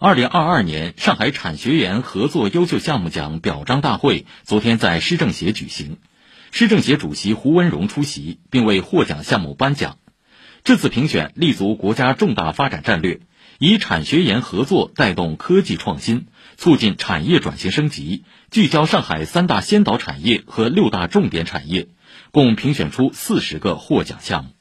二零二二年上海产学研合作优秀项目奖表彰大会昨天在市政协举行。市政协主席胡文荣出席并为获奖项目颁奖。这次评选立足国家重大发展战略以产学研合作带动科技创新促进产业转型升级聚焦上海三大先导产业和六大重点产业共评选出四十个获奖项目。